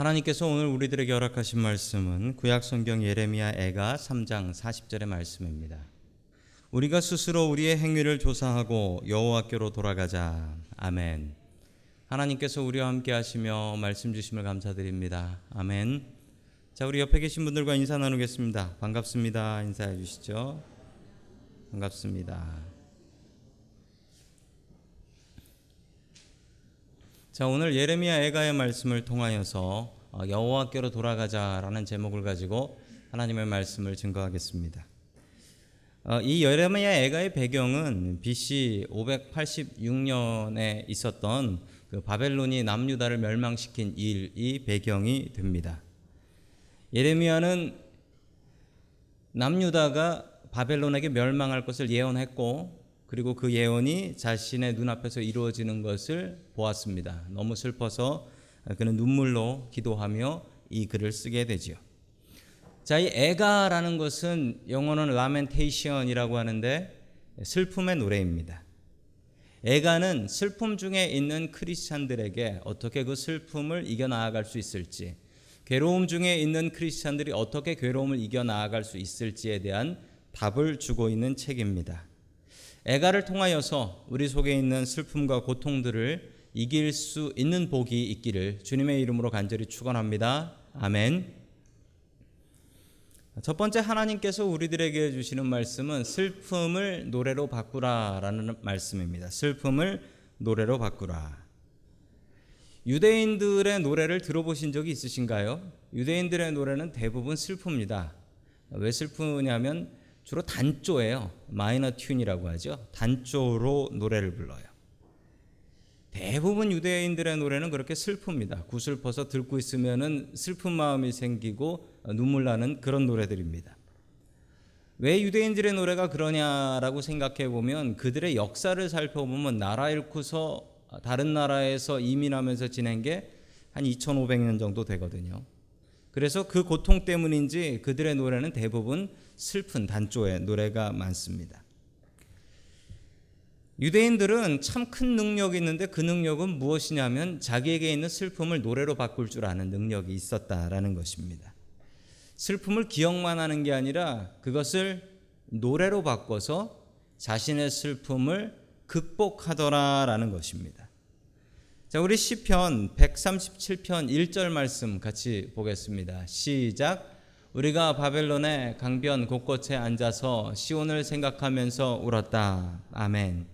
하나님께서 오늘 우리들에게 허락하신 말씀은 구약 성경 예레미야 애가 3장 40절의 말씀입니다. 우리가 스스로 우리의 행위를 조사하고 여호와께로 돌아가자. 아멘. 하나님께서 우리와 함께 하시며 말씀 주심을 감사드립니다. 아멘. 자, 우리 옆에 계신 분들과 인사 나누겠습니다. 반갑습니다. 인사해 주시죠. 반갑습니다. 자, 오늘 예레미야 애가의 말씀을 통하여서 어, 여호와께로 돌아가자라는 제목을 가지고 하나님의 말씀을 증거하겠습니다. 어, 이 예레미야 애가의 배경은 BC 586년에 있었던 그 바벨론이 남유다를 멸망시킨 일이 배경이 됩니다. 예레미야는 남유다가 바벨론에게 멸망할 것을 예언했고 그리고 그 예언이 자신의 눈앞에서 이루어지는 것을 보았습니다. 너무 슬퍼서 그는 눈물로 기도하며 이 글을 쓰게 되지요. 자, 이 애가라는 것은 영어는 라멘테이션이라고 하는데 슬픔의 노래입니다. 애가는 슬픔 중에 있는 크리스찬들에게 어떻게 그 슬픔을 이겨 나아갈 수 있을지, 괴로움 중에 있는 크리스찬들이 어떻게 괴로움을 이겨 나아갈 수 있을지에 대한 답을 주고 있는 책입니다. 애가를 통하여서 우리 속에 있는 슬픔과 고통들을 이길 수 있는 복이 있기를 주님의 이름으로 간절히 축원합니다. 아멘. 첫 번째 하나님께서 우리들에게 주시는 말씀은 슬픔을 노래로 바꾸라라는 말씀입니다. 슬픔을 노래로 바꾸라. 유대인들의 노래를 들어보신 적이 있으신가요? 유대인들의 노래는 대부분 슬픕니다. 왜 슬프냐면 주로 단조예요. 마이너 튠이라고 하죠. 단조로 노래를 불러요. 대부분 유대인들의 노래는 그렇게 슬픕니다. 구슬퍼서 듣고 있으면은 슬픈 마음이 생기고 눈물 나는 그런 노래들입니다. 왜 유대인들의 노래가 그러냐라고 생각해 보면 그들의 역사를 살펴보면 나라 잃고서 다른 나라에서 이민하면서 지낸 게 한 2500년 정도 되거든요. 그래서 그 고통 때문인지 그들의 노래는 대부분 슬픈 단조의 노래가 많습니다. 유대인들은 참 큰 능력이 있는데 그 능력은 무엇이냐면 자기에게 있는 슬픔을 노래로 바꿀 줄 아는 능력이 있었다라는 것입니다. 슬픔을 기억만 하는 게 아니라 그것을 노래로 바꿔서 자신의 슬픔을 극복하더라라는 것입니다. 자, 우리 시편 137편 1절 말씀 같이 보겠습니다. 시작. 우리가 바벨론의 강변 곳곳에 앉아서 시온을 생각하면서 울었다. 아멘.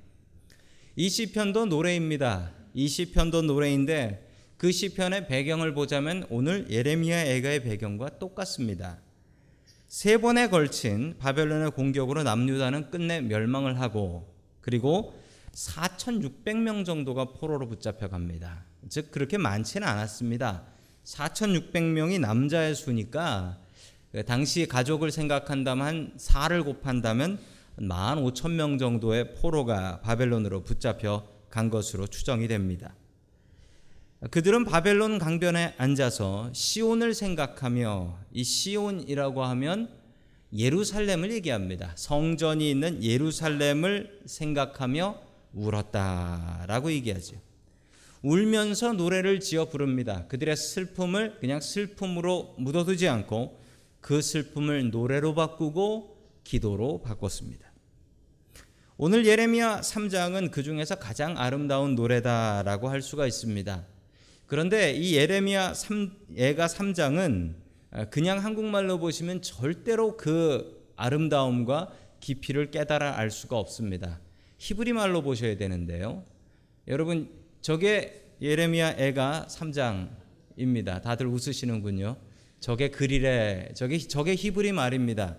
이 시편도 노래입니다. 이 시편도 노래인데 그 시편의 배경을 보자면 오늘 예레미야 애가의 배경과 똑같습니다. 세 번에 걸친 바벨론의 공격으로 남유다는 끝내 멸망을 하고 그리고 4,600명 정도가 포로로 붙잡혀 갑니다. 즉 그렇게 많지는 않았습니다. 4,600명이 남자의 수니까 당시 가족을 생각한다면 한 4를 곱한다면 15,000명 정도의 포로가 바벨론으로 붙잡혀 간 것으로 추정이 됩니다. 그들은 바벨론 강변에 앉아서 시온을 생각하며 이 시온이라고 하면 예루살렘을 얘기합니다. 성전이 있는 예루살렘을 생각하며 울었다라고 얘기하죠. 울면서 노래를 지어 부릅니다. 그들의 슬픔을 그냥 슬픔으로 묻어두지 않고 그 슬픔을 노래로 바꾸고 기도로 바꿨습니다. 오늘 예레미야 3장은 그 중에서 가장 아름다운 노래다라고 할 수가 있습니다. 그런데 이 예레미야 3, 예가 3장은 그냥 한국말로 보시면 절대로 그 아름다움과 깊이를 깨달아 알 수가 없습니다. 히브리 말로 보셔야 되는데요. 여러분 저게 예레미야 애가 3장입니다. 다들 웃으시는군요. 저게 그릴에 저게 저게 히브리 말입니다.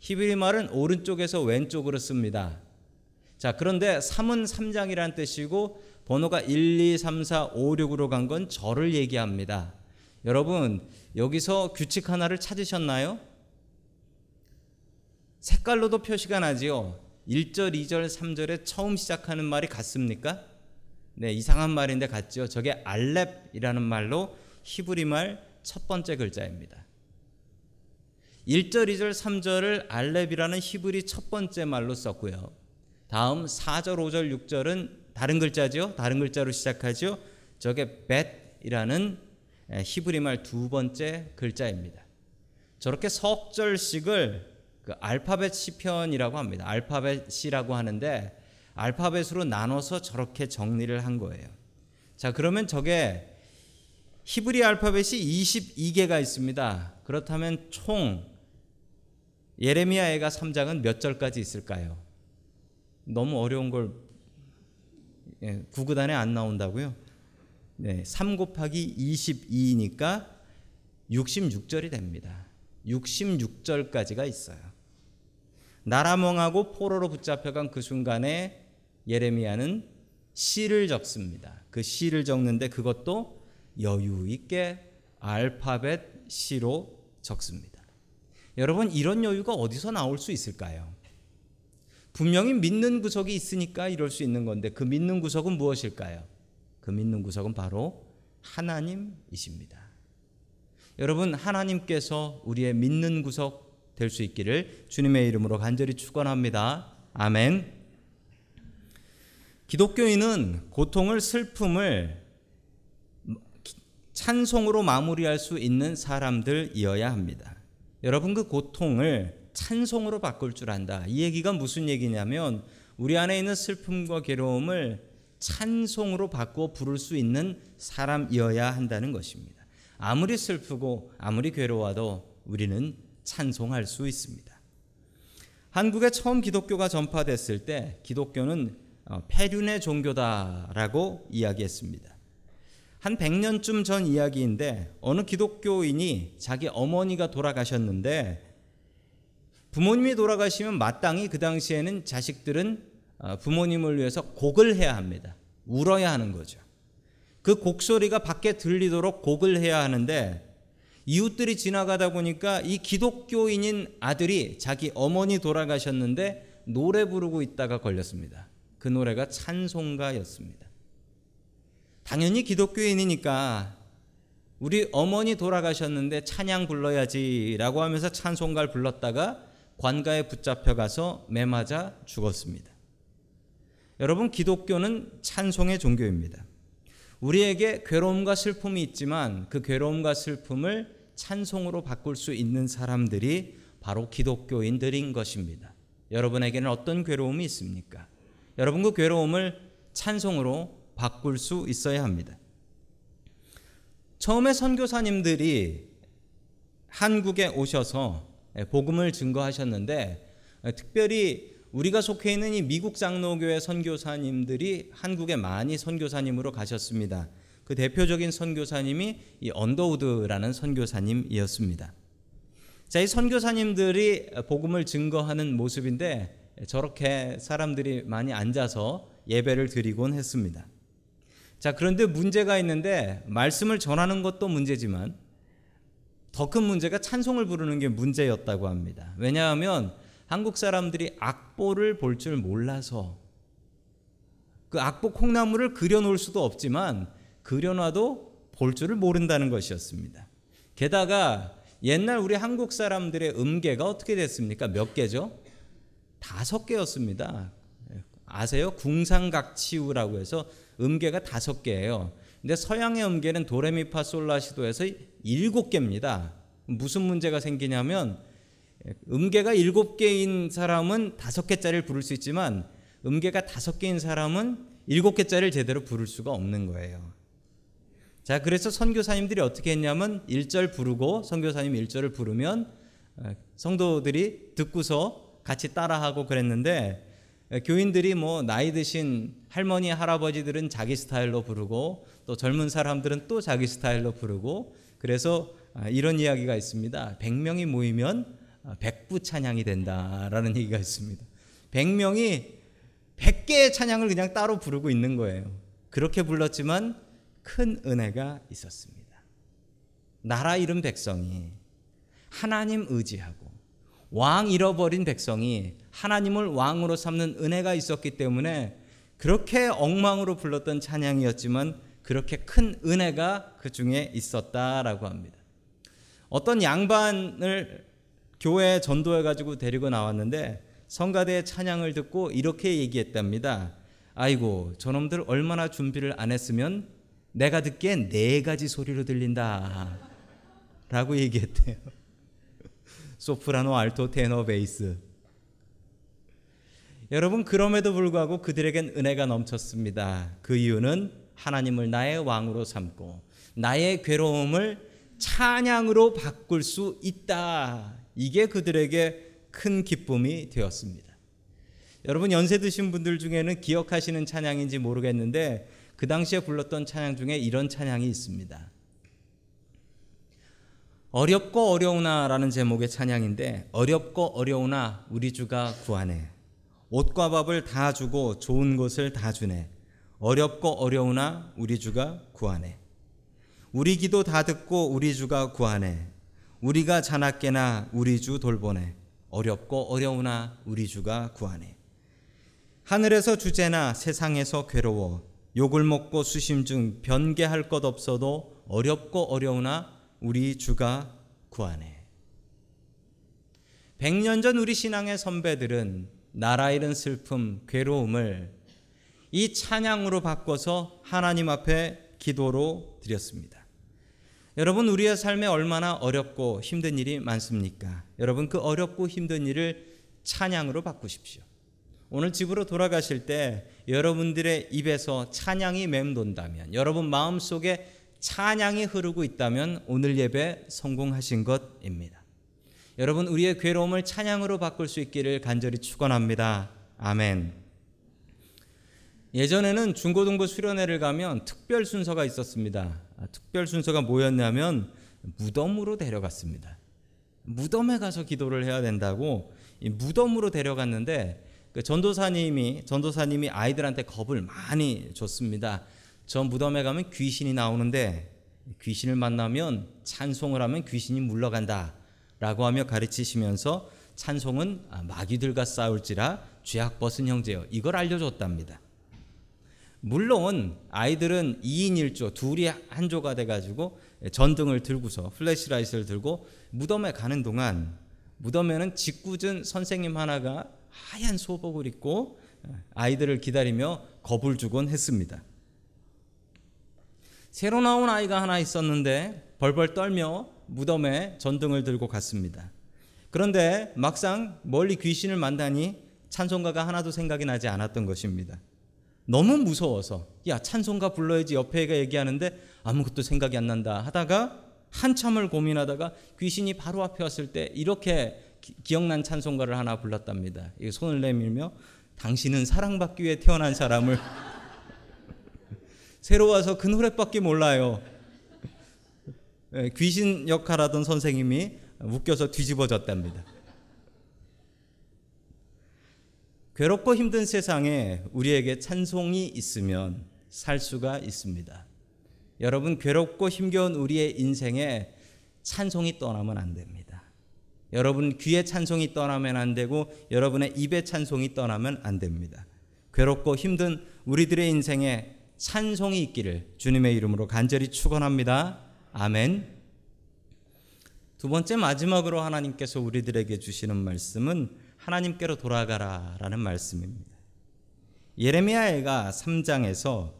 히브리 말은 오른쪽에서 왼쪽으로 씁니다. 자, 그런데 3은 3장이라는 뜻이고 번호가 1, 2, 3, 4, 5, 6으로 간건 절을 얘기합니다. 여러분, 여기서 규칙 하나를 찾으셨나요? 색깔로도 표시가 나지요. 1절, 2절, 3절에 처음 시작하는 말이 같습니까? 네, 이상한 말인데 같죠. 저게 알렙이라는 말로 히브리 말 첫 번째 글자입니다. 1절, 2절, 3절을 알렙이라는 히브리 첫 번째 말로 썼고요. 다음 4절, 5절, 6절은 다른 글자죠. 다른 글자로 시작하죠. 저게 벳이라는 히브리 말 두 번째 글자입니다. 저렇게 석절식을 그 알파벳 시편이라고 합니다. 알파벳이라고 하는데 알파벳으로 나눠서 저렇게 정리를 한 거예요. 자, 그러면 저게 히브리 알파벳이 22개가 있습니다. 그렇다면 총 예레미야 애가 3장은 몇 절까지 있을까요? 너무 어려운 걸 예, 구구단에 안 나온다고요? 네, 3 곱하기 22니까 66절이 됩니다. 66절까지가 있어요. 나라멍하고 포로로 붙잡혀간 그 순간에 예레미야는 시를 적습니다. 그 시를 적는데 그것도 여유 있게 알파벳 시로 적습니다. 여러분 이런 여유가 어디서 나올 수 있을까요? 분명히 믿는 구석이 있으니까 이럴 수 있는 건데 그 믿는 구석은 무엇일까요? 그 믿는 구석은 바로 하나님이십니다. 여러분 하나님께서 우리의 믿는 구석 될 수 있기를 주님의 이름으로 간절히 축원합니다. 아멘. 기독교인은 고통을 슬픔을 찬송으로 마무리할 수 있는 사람들이어야 합니다. 여러분 그 고통을 찬송으로 바꿀 줄 안다. 이 얘기가 무슨 얘기냐면 우리 안에 있는 슬픔과 괴로움을 찬송으로 바꾸어 부를 수 있는 사람이어야 한다는 것입니다. 아무리 슬프고 아무리 괴로워도 우리는 찬송할 수 있습니다. 한국에 처음 기독교가 전파됐을 때 기독교는 어, 폐륜의 종교다라고 이야기했습니다. 한 100년쯤 전 이야기인데 어느 기독교인이 자기 어머니가 돌아가셨는데 부모님이 돌아가시면 마땅히 그 당시에는 자식들은 어, 부모님을 위해서 곡을 해야 합니다. 울어야 하는 거죠. 그 곡소리가 밖에 들리도록 곡을 해야 하는데 이웃들이 지나가다 보니까 이 기독교인인 아들이 자기 어머니 돌아가셨는데 노래 부르고 있다가 걸렸습니다. 그 노래가 찬송가였습니다. 당연히 기독교인이니까 우리 어머니 돌아가셨는데 찬양 불러야지라고 하면서 찬송가를 불렀다가 관가에 붙잡혀 가서 매맞아 죽었습니다. 여러분 기독교는 찬송의 종교입니다. 우리에게 괴로움과 슬픔이 있지만 그 괴로움과 슬픔을 찬송으로 바꿀 수 있는 사람들이 바로 기독교인들인 것입니다. 여러분에게는 어떤 괴로움이 있습니까? 여러분 그 괴로움을 찬송으로 바꿀 수 있어야 합니다. 처음에 선교사님들이 한국에 오셔서 복음을 증거하셨는데 특별히 우리가 속해 있는 이 미국 장로교회 선교사님들이 한국에 많이 선교사님으로 가셨습니다. 그 대표적인 선교사님이 이 언더우드라는 선교사님이었습니다. 자, 이 선교사님들이 복음을 증거하는 모습인데 저렇게 사람들이 많이 앉아서 예배를 드리곤 했습니다. 자, 그런데 문제가 있는데 말씀을 전하는 것도 문제지만 더 큰 문제가 찬송을 부르는 게 문제였다고 합니다. 왜냐하면 한국 사람들이 악보를 볼 줄 몰라서 그 악보 콩나물을 그려 놓을 수도 없지만 그려놔도 볼 줄을 모른다는 것이었습니다. 게다가 옛날 우리 한국 사람들의 음계가 어떻게 됐습니까? 몇 개죠? 다섯 개였습니다. 아세요? 궁상각치우라고 해서 음계가 다섯 개예요. 근데 서양의 음계는 도레미파솔라시도에서 일곱 개입니다. 무슨 문제가 생기냐면 음계가 일곱 개인 사람은 다섯 개짜리를 부를 수 있지만 음계가 다섯 개인 사람은 일곱 개짜리를 제대로 부를 수가 없는 거예요. 자, 그래서 선교사님들이 어떻게 했냐면 1절 부르고 선교사님 1절을 부르면 어, 성도들이 듣고서 같이 따라하고 그랬는데 어, 교인들이 뭐 나이 드신 할머니 할아버지들은 자기 스타일로 부르고 또 젊은 사람들은 또 자기 스타일로 부르고 그래서 아, 이런 이야기가 있습니다. 100명이 모이면 아, 백부 찬양이 된다라는 얘기가 있습니다. 100명이 100개의 찬양을 그냥 따로 부르고 있는 거예요. 그렇게 불렀지만 큰 은혜가 있었습니다. 나라 잃은 백성이 하나님 의지하고 왕 잃어버린 백성이 하나님을 왕으로 삼는 은혜가 있었기 때문에 그렇게 엉망으로 불렀던 찬양이었지만 그렇게 큰 은혜가 그 중에 있었다라고 합니다. 어떤 양반을 교회에 전도해 가지고 데리고 나왔는데 성가대의 찬양을 듣고 이렇게 얘기했답니다. 아이고 저놈들 얼마나 준비를 안 했으면 내가 듣기엔 네 가지 소리로 들린다. 라고 얘기했대요. 소프라노, 알토, 테너, 베이스. 여러분 그럼에도 불구하고 그들에겐 은혜가 넘쳤습니다. 그 이유는 하나님을 나의 왕으로 삼고 나의 괴로움을 찬양으로 바꿀 수 있다. 이게 그들에게 큰 기쁨이 되었습니다. 여러분 연세 드신 분들 중에는 기억하시는 찬양인지 모르겠는데 그 당시에 불렀던 찬양 중에 이런 찬양이 있습니다. 어렵고 어려우나라는 제목의 찬양인데 어렵고 어려우나 우리 주가 구하네. 옷과 밥을 다 주고 좋은 것을 다 주네. 어렵고 어려우나 우리 주가 구하네. 우리 기도 다 듣고 우리 주가 구하네. 우리가 자나깨나 우리 주 돌보네. 어렵고 어려우나 우리 주가 구하네. 하늘에서 주제나 세상에서 괴로워 욕을 먹고 수심 중 변개할 것 없어도 어렵고 어려우나 우리 주가 구하네. 100년 전 우리 신앙의 선배들은 나라 잃은 슬픔, 괴로움을 이 찬양으로 바꿔서 하나님 앞에 기도로 드렸습니다. 여러분 우리의 삶에 얼마나 어렵고 힘든 일이 많습니까? 여러분 그 어렵고 힘든 일을 찬양으로 바꾸십시오. 오늘 집으로 돌아가실 때 여러분들의 입에서 찬양이 맴돈다면 여러분 마음속에 찬양이 흐르고 있다면 오늘 예배 성공하신 것입니다. 여러분 우리의 괴로움을 찬양으로 바꿀 수 있기를 간절히 축원합니다. 아멘. 예전에는 중고등부 수련회를 가면 특별 순서가 있었습니다. 아, 특별 순서가 뭐였냐면 무덤으로 데려갔습니다. 무덤에 가서 기도를 해야 된다고 무덤으로 데려갔는데 그 전도사님이 전도사님이 아이들한테 겁을 많이 줬습니다. 저 무덤에 가면 귀신이 나오는데 귀신을 만나면 찬송을 하면 귀신이 물러간다라고 하며 가르치시면서 찬송은 아, 마귀들과 싸울지라 죄악 벗은 형제여 이걸 알려줬답니다. 물론 아이들은 2인 1조 둘이 한 조가 돼가지고 전등을 들고서 flashlight를 들고 무덤에 가는 동안 무덤에는 짓궂은 선생님 하나가 하얀 소복을 입고 아이들을 기다리며 겁을 주곤 했습니다. 새로 나온 아이가 하나 있었는데 벌벌 떨며 무덤에 전등을 들고 갔습니다. 그런데 막상 멀리 귀신을 만나니 찬송가가 하나도 생각이 나지 않았던 것입니다. 너무 무서워서 야 찬송가 불러야지 옆에 애가 얘기하는데 아무것도 생각이 안 난다 하다가 한참을 고민하다가 귀신이 바로 앞에 왔을 때 이렇게 기, 억난 찬송가를 하나 불렀답니다. 손을 내밀며 당신은 사랑받기 위해 태어난 사람을 새로 와서 그 노래밖에 몰라요. 예, 귀신 역할하던 선생님이 웃겨서 뒤집어졌답니다. 괴롭고 힘든 세상에 우리에게 찬송이 있으면 살 수가 있습니다. 여러분 괴롭고 힘겨운 우리의 인생에 찬송이 떠나면 안 됩니다. 여러분 귀에 찬송이 떠나면 안 되고 여러분의 입에 찬송이 떠나면 안 됩니다. 괴롭고 힘든 우리들의 인생에 찬송이 있기를 주님의 이름으로 간절히 축원합니다. 아멘. 두 번째 마지막으로 하나님께서 우리들에게 주시는 말씀은 하나님께로 돌아가라라는 말씀입니다. 예레미야가 3장에서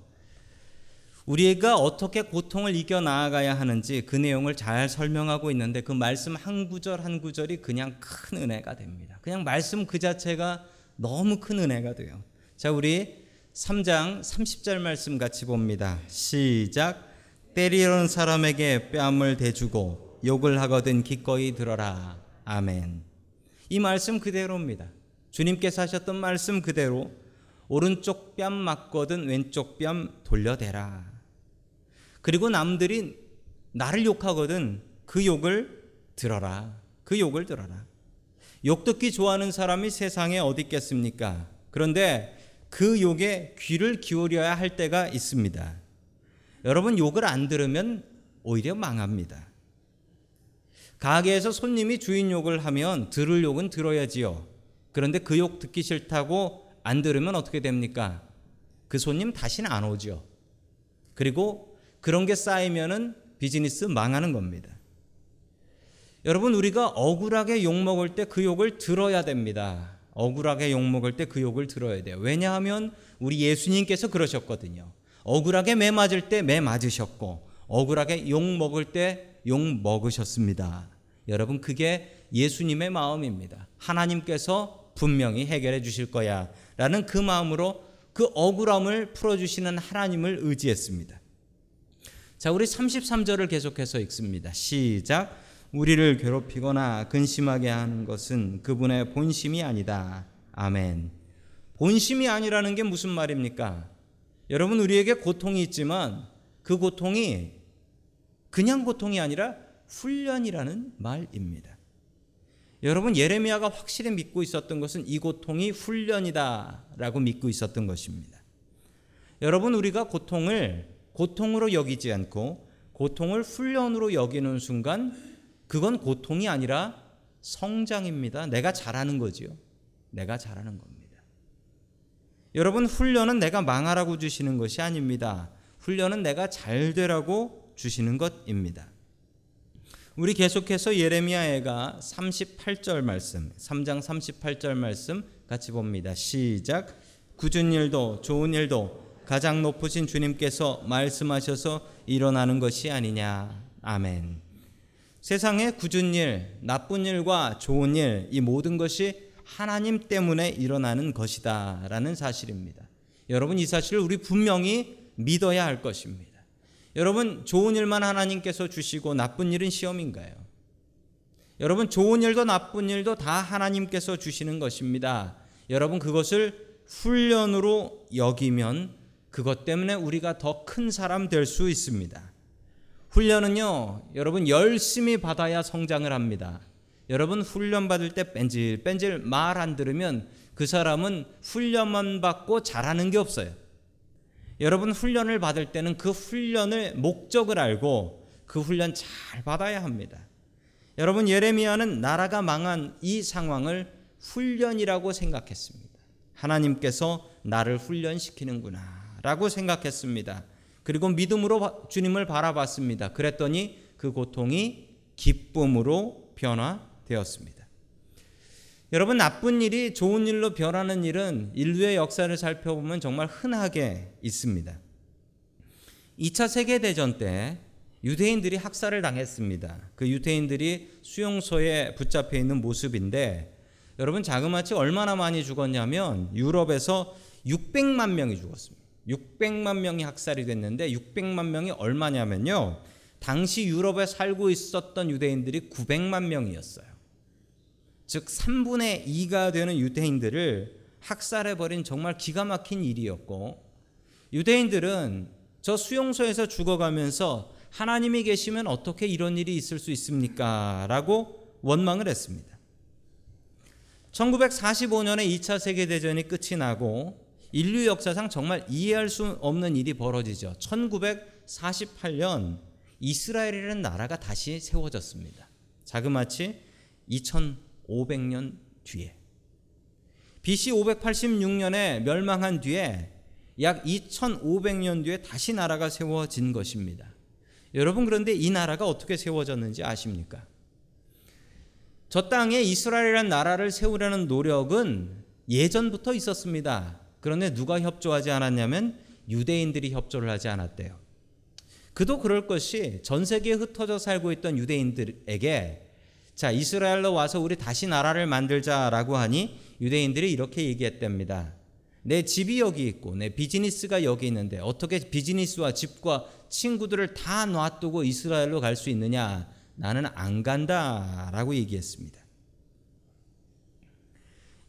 우리가 어떻게 고통을 이겨 나아가야 하는지 그 내용을 잘 설명하고 있는데 그 말씀 한 구절 한 구절이 그냥 큰 은혜가 됩니다. 그냥 말씀 그 자체가 너무 큰 은혜가 돼요. 자, 우리 3장 30절 말씀 같이 봅니다. 시작. 때리려는 사람에게 뺨을 대주고 욕을 하거든 기꺼이 들어라. 아멘. 이 말씀 그대로입니다. 주님께서 하셨던 말씀 그대로 오른쪽 뺨 맞거든 왼쪽 뺨 돌려대라. 그리고 남들이 나를 욕하거든 그 욕을 들어라. 그 욕을 들어라. 욕 듣기 좋아하는 사람이 세상에 어디 있겠습니까? 그런데 그 욕에 귀를 기울여야 할 때가 있습니다. 여러분 욕을 안 들으면 오히려 망합니다. 가게에서 손님이 주인 욕을 하면 들을 욕은 들어야지요. 그런데 그 욕 듣기 싫다고 안 들으면 어떻게 됩니까? 그 손님 다시는 안 오죠. 그리고 그런 게 쌓이면은 비즈니스 망하는 겁니다. 여러분 우리가 억울하게 욕 먹을 때 그 욕을 들어야 됩니다. 억울하게 욕 먹을 때 그 욕을 들어야 돼요. 왜냐하면 우리 예수님께서 그러셨거든요. 억울하게 매 맞을 때 매 맞으셨고 억울하게 욕 먹을 때 욕 먹으셨습니다. 여러분 그게 예수님의 마음입니다. 하나님께서 분명히 해결해 주실 거야. 라는 그 마음으로 그 억울함을 풀어 주시는 하나님을 의지했습니다. 자, 우리 33절을 계속해서 읽습니다. 시작. 우리를 괴롭히거나 근심하게 하는 것은 그분의 본심이 아니다. 아멘. 본심이 아니라는 게 무슨 말입니까? 여러분, 우리에게 고통이 있지만 그 고통이 그냥 고통이 아니라 훈련이라는 말입니다. 여러분 예레미야가 확실히 믿고 있었던 것은 이 고통이 훈련이다라고 믿고 있었던 것입니다. 여러분 우리가 고통을 고통으로 여기지 않고 고통을 훈련으로 여기는 순간 그건 고통이 아니라 성장입니다. 내가 잘하는 거지요. 내가 잘하는 겁니다. 여러분 훈련은 내가 망하라고 주시는 것이 아닙니다. 훈련은 내가 잘 되라고 주시는 것입니다. 우리 계속해서 예레미야애가 38절 말씀, 3장 38절 말씀 같이 봅니다. 시작. 굳은 일도 좋은 일도 가장 높으신 주님께서 말씀하셔서 일어나는 것이 아니냐. 아멘. 세상의 굳은 일, 나쁜 일과 좋은 일, 이 모든 것이 하나님 때문에 일어나는 것이다. 라는 사실입니다. 여러분, 이 사실을 우리 분명히 믿어야 할 것입니다. 여러분 좋은 일만 하나님께서 주시고 나쁜 일은 시험인가요? 여러분 좋은 일도 나쁜 일도 다 하나님께서 주시는 것입니다. 여러분 그것을 훈련으로 여기면 그것 때문에 우리가 더 큰 사람 될 수 있습니다. 훈련은요, 여러분 열심히 받아야 성장을 합니다. 여러분 훈련 받을 때 뺀질 뺀질 말 안 들으면 그 사람은 훈련만 받고 잘하는 게 없어요. 여러분 훈련을 받을 때는 그 훈련을 목적을 알고 그 훈련 잘 받아야 합니다. 여러분 예레미야는 나라가 망한 이 상황을 훈련이라고 생각했습니다. 하나님께서 나를 훈련시키는구나 라고 생각했습니다. 그리고 믿음으로 주님을 바라봤습니다. 그랬더니 그 고통이 기쁨으로 변화되었습니다. 여러분 나쁜 일이 좋은 일로 변하는 일은 인류의 역사를 살펴보면 정말 흔하게 있습니다. 2차 세계 대전 때 유대인들이 학살을 당했습니다. 그 유대인들이 수용소에 붙잡혀 있는 모습인데 여러분 자그마치 얼마나 많이 죽었냐면 유럽에서 600만 명이 죽었습니다. 600만 명이 학살이 됐는데 600만 명이 얼마냐면요. 당시 유럽에 살고 있었던 유대인들이 900만 명이었어요. 즉 3분의 2가 되는 유대인들을 학살해 버린 정말 기가 막힌 일이었고 유대인들은 저 수용소에서 죽어가면서 하나님이 계시면 어떻게 이런 일이 있을 수 있습니까? 라고 원망을 했습니다. 1945년에 2차 세계 대전이 끝이 나고 인류 역사상 정말 이해할 수 없는 일이 벌어지죠. 1948년 이스라엘이라는 나라가 다시 세워졌습니다. 자그마치 2000 500년 뒤에 BC 586년에 멸망한 뒤에 약 2500년 뒤에 다시 나라가 세워진 것입니다. 여러분 그런데 이 나라가 어떻게 세워졌는지 아십니까? 저 땅에 이스라엘이라는 나라를 세우려는 노력은 예전부터 있었습니다. 그런데 누가 협조하지 않았냐면 유대인들이 협조를 하지 않았대요. 그도 그럴 것이 전 세계에 흩어져 살고 있던 유대인들에게 자, 이스라엘로 와서 우리 다시 나라를 만들자라고 하니 유대인들이 이렇게 얘기했답니다. 내 집이 여기 있고 내 비즈니스가 여기 있는데 어떻게 비즈니스와 집과 친구들을 다 놔두고 이스라엘로 갈 수 있느냐? 나는 안 간다라고 얘기했습니다.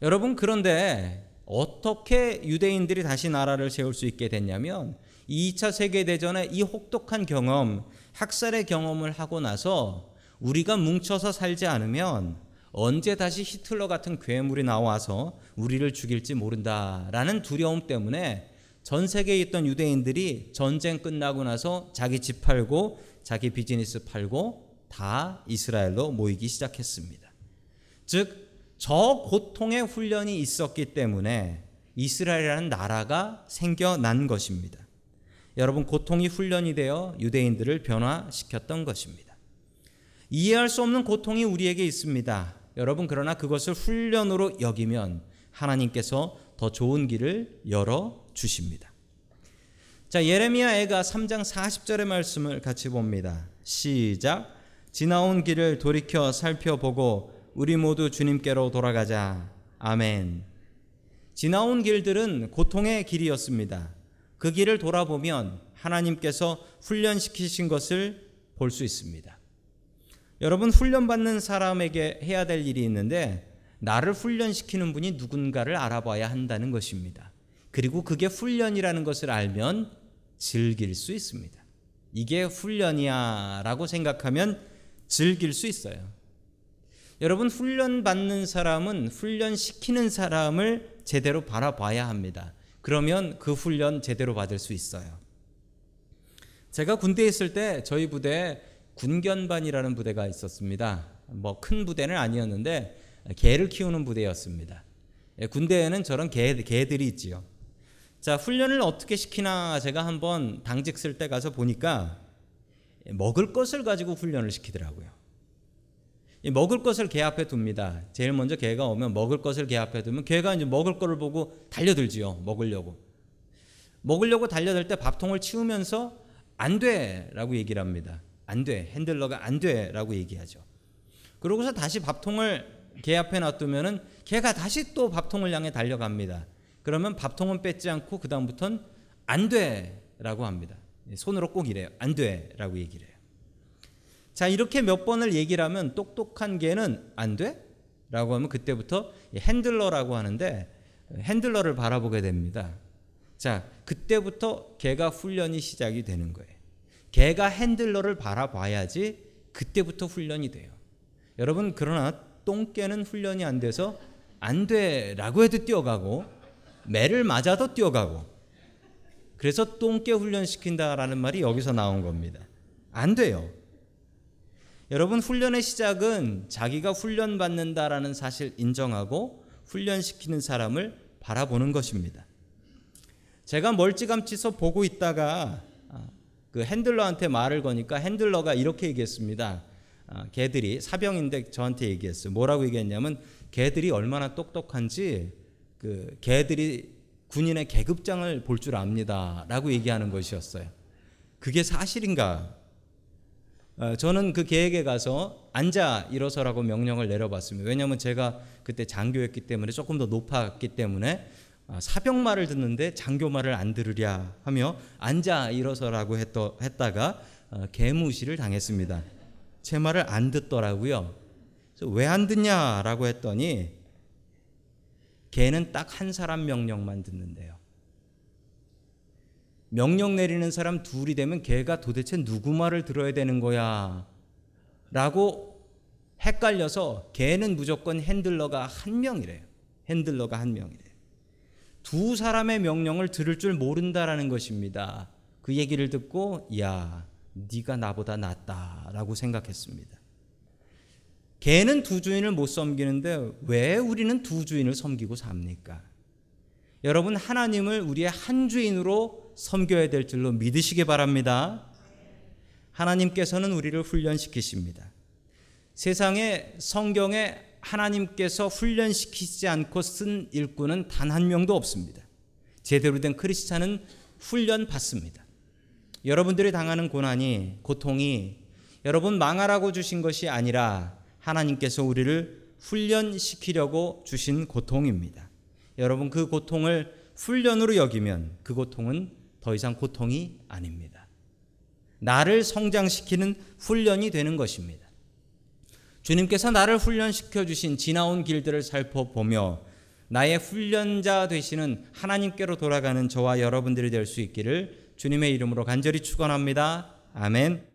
여러분 그런데 어떻게 유대인들이 다시 나라를 세울 수 있게 됐냐면 2차 세계 대전의 이 혹독한 경험, 학살의 경험을 하고 나서 우리가 뭉쳐서 살지 않으면 언제 다시 히틀러 같은 괴물이 나와서 우리를 죽일지 모른다라는 두려움 때문에 전 세계에 있던 유대인들이 전쟁 끝나고 나서 자기 집 팔고 자기 비즈니스 팔고 다 이스라엘로 모이기 시작했습니다. 즉, 저 고통의 훈련이 있었기 때문에 이스라엘이라는 나라가 생겨난 것입니다. 여러분, 고통이 훈련이 되어 유대인들을 변화시켰던 것입니다. 이해할 수 없는 고통이 우리에게 있습니다. 여러분, 그러나 그것을 훈련으로 여기면 하나님께서 더 좋은 길을 열어 주십니다. 자, 예레미야 애가 3장 40절의 말씀을 같이 봅니다. 시작. 지나온 길을 돌이켜 살펴보고 우리 모두 주님께로 돌아가자. 아멘. 지나온 길들은 고통의 길이었습니다. 그 길을 돌아보면 하나님께서 훈련시키신 것을 볼 수 있습니다. 여러분 훈련받는 사람에게 해야 될 일이 있는데 나를 훈련시키는 분이 누군가를 알아봐야 한다는 것입니다. 그리고 그게 훈련이라는 것을 알면 즐길 수 있습니다. 이게 훈련이야 라고 생각하면 즐길 수 있어요. 여러분 훈련 받는 사람은 훈련 시키는 사람을 제대로 바라봐야 합니다. 그러면 그 훈련 제대로 받을 수 있어요. 제가 군대에 있을 때 저희 부대에 군견반이라는 부대가 있었습니다. 뭐 큰 부대는 아니었는데 개를 키우는 부대였습니다. 예, 군대에는 저런 개, 개들이 있지요. 자, 훈련을 어떻게 시키나 제가 한번 당직 쓸 때 가서 보니까 먹을 것을 가지고 훈련을 시키더라고요. 먹을 것을 개 앞에 둡니다. 제일 먼저 개가 오면 먹을 것을 개 앞에 두면 개가 이제 먹을 거를 보고 달려들지요. 먹으려고. 먹으려고 달려들 때 밥통을 치우면서 안 돼라고 얘기를 합니다. 안 돼. 핸들러가 안 돼라고 얘기하죠. 그러고서 다시 밥통을 개 앞에 놔두면은 개가 다시 또 밥통을 향해 달려갑니다. 그러면 밥통은 뺏지 않고 그 다음부터는 안 돼라고 합니다. 손으로 꼭 이래요. 안 돼라고 얘기를 해요. 자 이렇게 몇 번을 얘기를 하면 똑똑한 개는 안 돼? 라고 하면 그때부터 핸들러라고 하는데 핸들러를 바라보게 됩니다. 자 그때부터 개가 훈련이 시작이 되는 거예요. 개가 핸들러를 바라봐야지 그때부터 훈련이 돼요. 여러분 그러나 똥개는 훈련이 안 돼서 안 돼 라고 해도 뛰어가고 매를 맞아도 뛰어가고 그래서 똥개 훈련시킨다라는 말이 여기서 나온 겁니다. 안 돼요. 여러분 훈련의 시작은 자기가 훈련 받는다라는 사실 인정하고 훈련시키는 사람을 바라보는 것입니다. 제가 멀찌감치서 보고 있다가 그 핸들러한테 말을 거니까 핸들러가 이렇게 얘기했습니다. 아, 개들이 사병인데 저한테 얘기했어요. 뭐라고 얘기했냐면 개들이 얼마나 똑똑한지 그 개들이 군인의 계급장을 볼 줄 압니다라고 얘기하는 것이었어요. 그게 사실인가? 어, 저는 그 계획에 가서 앉아 일어서라고 명령을 내려봤습니다. 왜냐하면 제가 그때 장교였기 때문에 조금 더 높았기 때문에 아, 사병 말을 듣는데 장교 말을 안 들으랴 하며 앉아 일어서라고 했다가 어, 개무시를 당했습니다. 제 말을 안 듣더라고요. 왜 안 듣냐라고 했더니 개는 딱 한 사람 명령만 듣는데요. 명령 내리는 사람 둘이 되면 개가 도대체 누구 말을 들어야 되는 거야? 라고 헷갈려서 개는 무조건 핸들러가 한 명이래요. 핸들러가 한 명이래요. 두 사람의 명령을 들을 줄 모른다라는 것입니다. 그 얘기를 듣고 야, 네가 나보다 낫다라고 생각했습니다. 개는 두 주인을 못 섬기는데 왜 우리는 두 주인을 섬기고 삽니까? 여러분 하나님을 우리의 한 주인으로 섬겨야 될 줄로 믿으시기 바랍니다. 하나님께서는 우리를 훈련시키십니다. 세상에 성경에 하나님께서 훈련시키지 않고 쓴 일꾼은 단 한 명도 없습니다. 제대로 된 크리스찬은 훈련 받습니다. 여러분들이 당하는 고난이 고통이 여러분 망하라고 주신 것이 아니라 하나님께서 우리를 훈련시키려고 주신 고통입니다. 여러분 그 고통을 훈련으로 여기면 그 고통은 더 이상 고통이 아닙니다. 나를 성장시키는 훈련이 되는 것입니다. 주님께서 나를 훈련시켜 주신 지나온 길들을 살펴보며 나의 훈련자 되시는 하나님께로 돌아가는 저와 여러분들이 될 수 있기를 주님의 이름으로 간절히 축원합니다. 아멘.